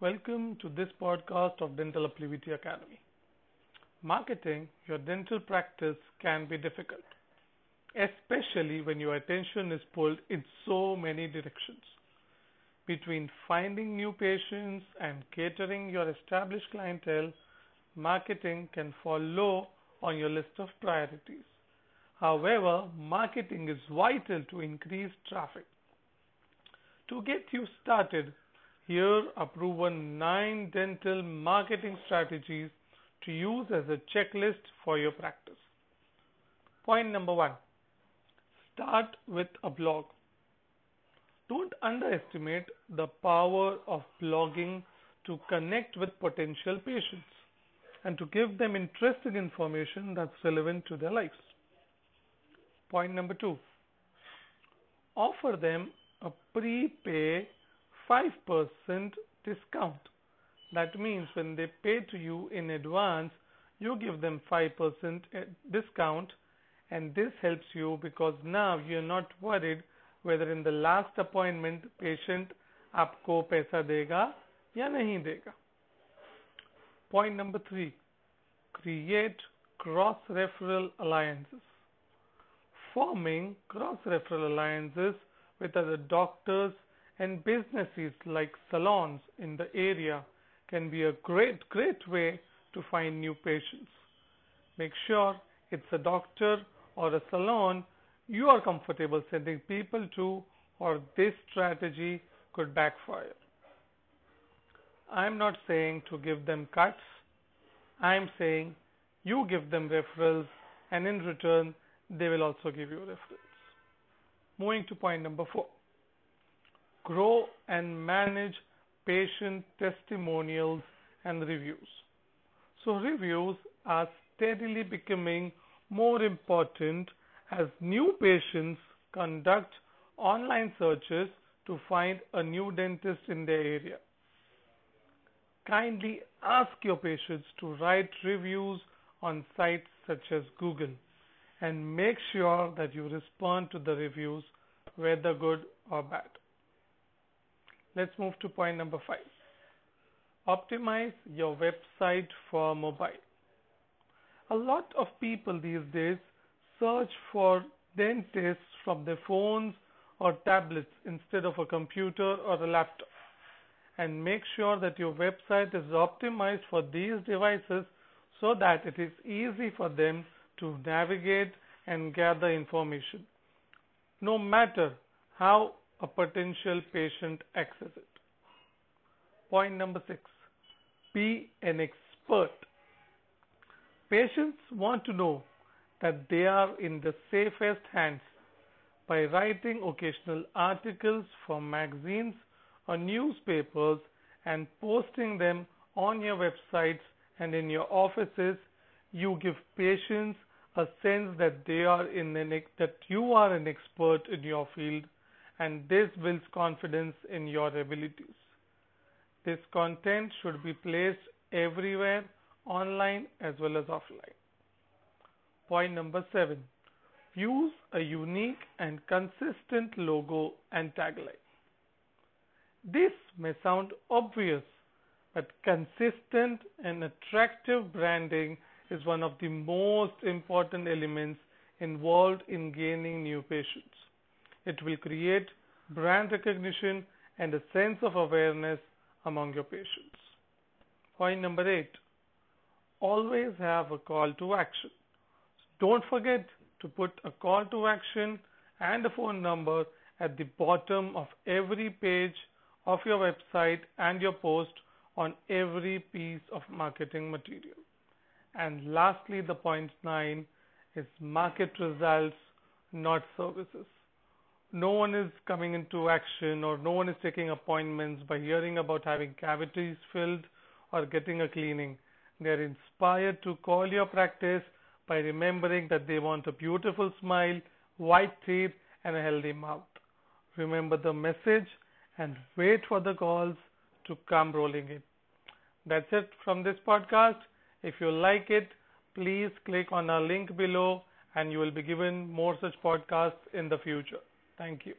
Welcome to this podcast of Dental Uplivity Academy. Marketing your dental practice can be difficult, especially when your attention is pulled in so many directions. Between finding new patients and catering your established clientele, marketing can fall low on your list of priorities. However, marketing is vital to increase traffic. To get you started, here are proven 9 dental marketing strategies to use as a checklist for your practice. Point number 1. Start with a blog. Don't underestimate the power of blogging to connect with potential patients and to give them interesting information that's relevant to their lives. Point number 2. Offer them a prepay 5% discount. That means when they pay to you in advance, you give them 5% discount and this helps you because now you're not worried whether in the last appointment patient आपको पैसा देगा या नहीं देगा Point number 3 create cross referral alliances forming cross referral alliances with other doctors and businesses like salons in the area can be a great, great way to find new patients. Make sure it's a doctor or a salon you are comfortable sending people to or this strategy could backfire. I'm not saying to give them cuts. I'm saying you give them referrals and in return they will also give you referrals. Moving to point number four grow and manage patient testimonials and reviews. So, reviews are steadily becoming more important as new patients conduct online searches to find a new dentist in their area. Kindly ask your patients to write reviews on sites such as Google and make sure that you respond to the reviews, whether good or bad. Let's move to point number five. Optimize your website for mobile. A lot of people these days search for dentists from their phones or tablets instead of a computer or a laptop. And make sure that your website is optimized for these devices so that it is easy for them to navigate and gather information. No matter how a potential patient access it. Point number six, be an expert. Patients want to know that they are in the safest hands by writing occasional articles for magazines or newspapers and posting them on your websites and in your offices. You give patients a sense that they are in an, that you are an expert in your field and this builds confidence in your abilities. This content should be placed everywhere, online as well as offline. Point number seven use a unique and consistent logo and tagline. This may sound obvious, but consistent and attractive branding is one of the most important elements involved in gaining new patients. It will create brand recognition and a sense of awareness among your patients. Point number eight always have a call to action. Don't forget to put a call to action and a phone number at the bottom of every page of your website and your post on every piece of marketing material. And lastly, the point nine is market results, not services no one is coming into action or no one is taking appointments by hearing about having cavities filled or getting a cleaning. They're inspired to call your practice by remembering that they want a beautiful smile, white teeth, and a healthy mouth. Remember the message and wait for the calls to come rolling in. That's it from this podcast. If you like it, please click on our link below and you will be given more such podcasts in the future. Thank you.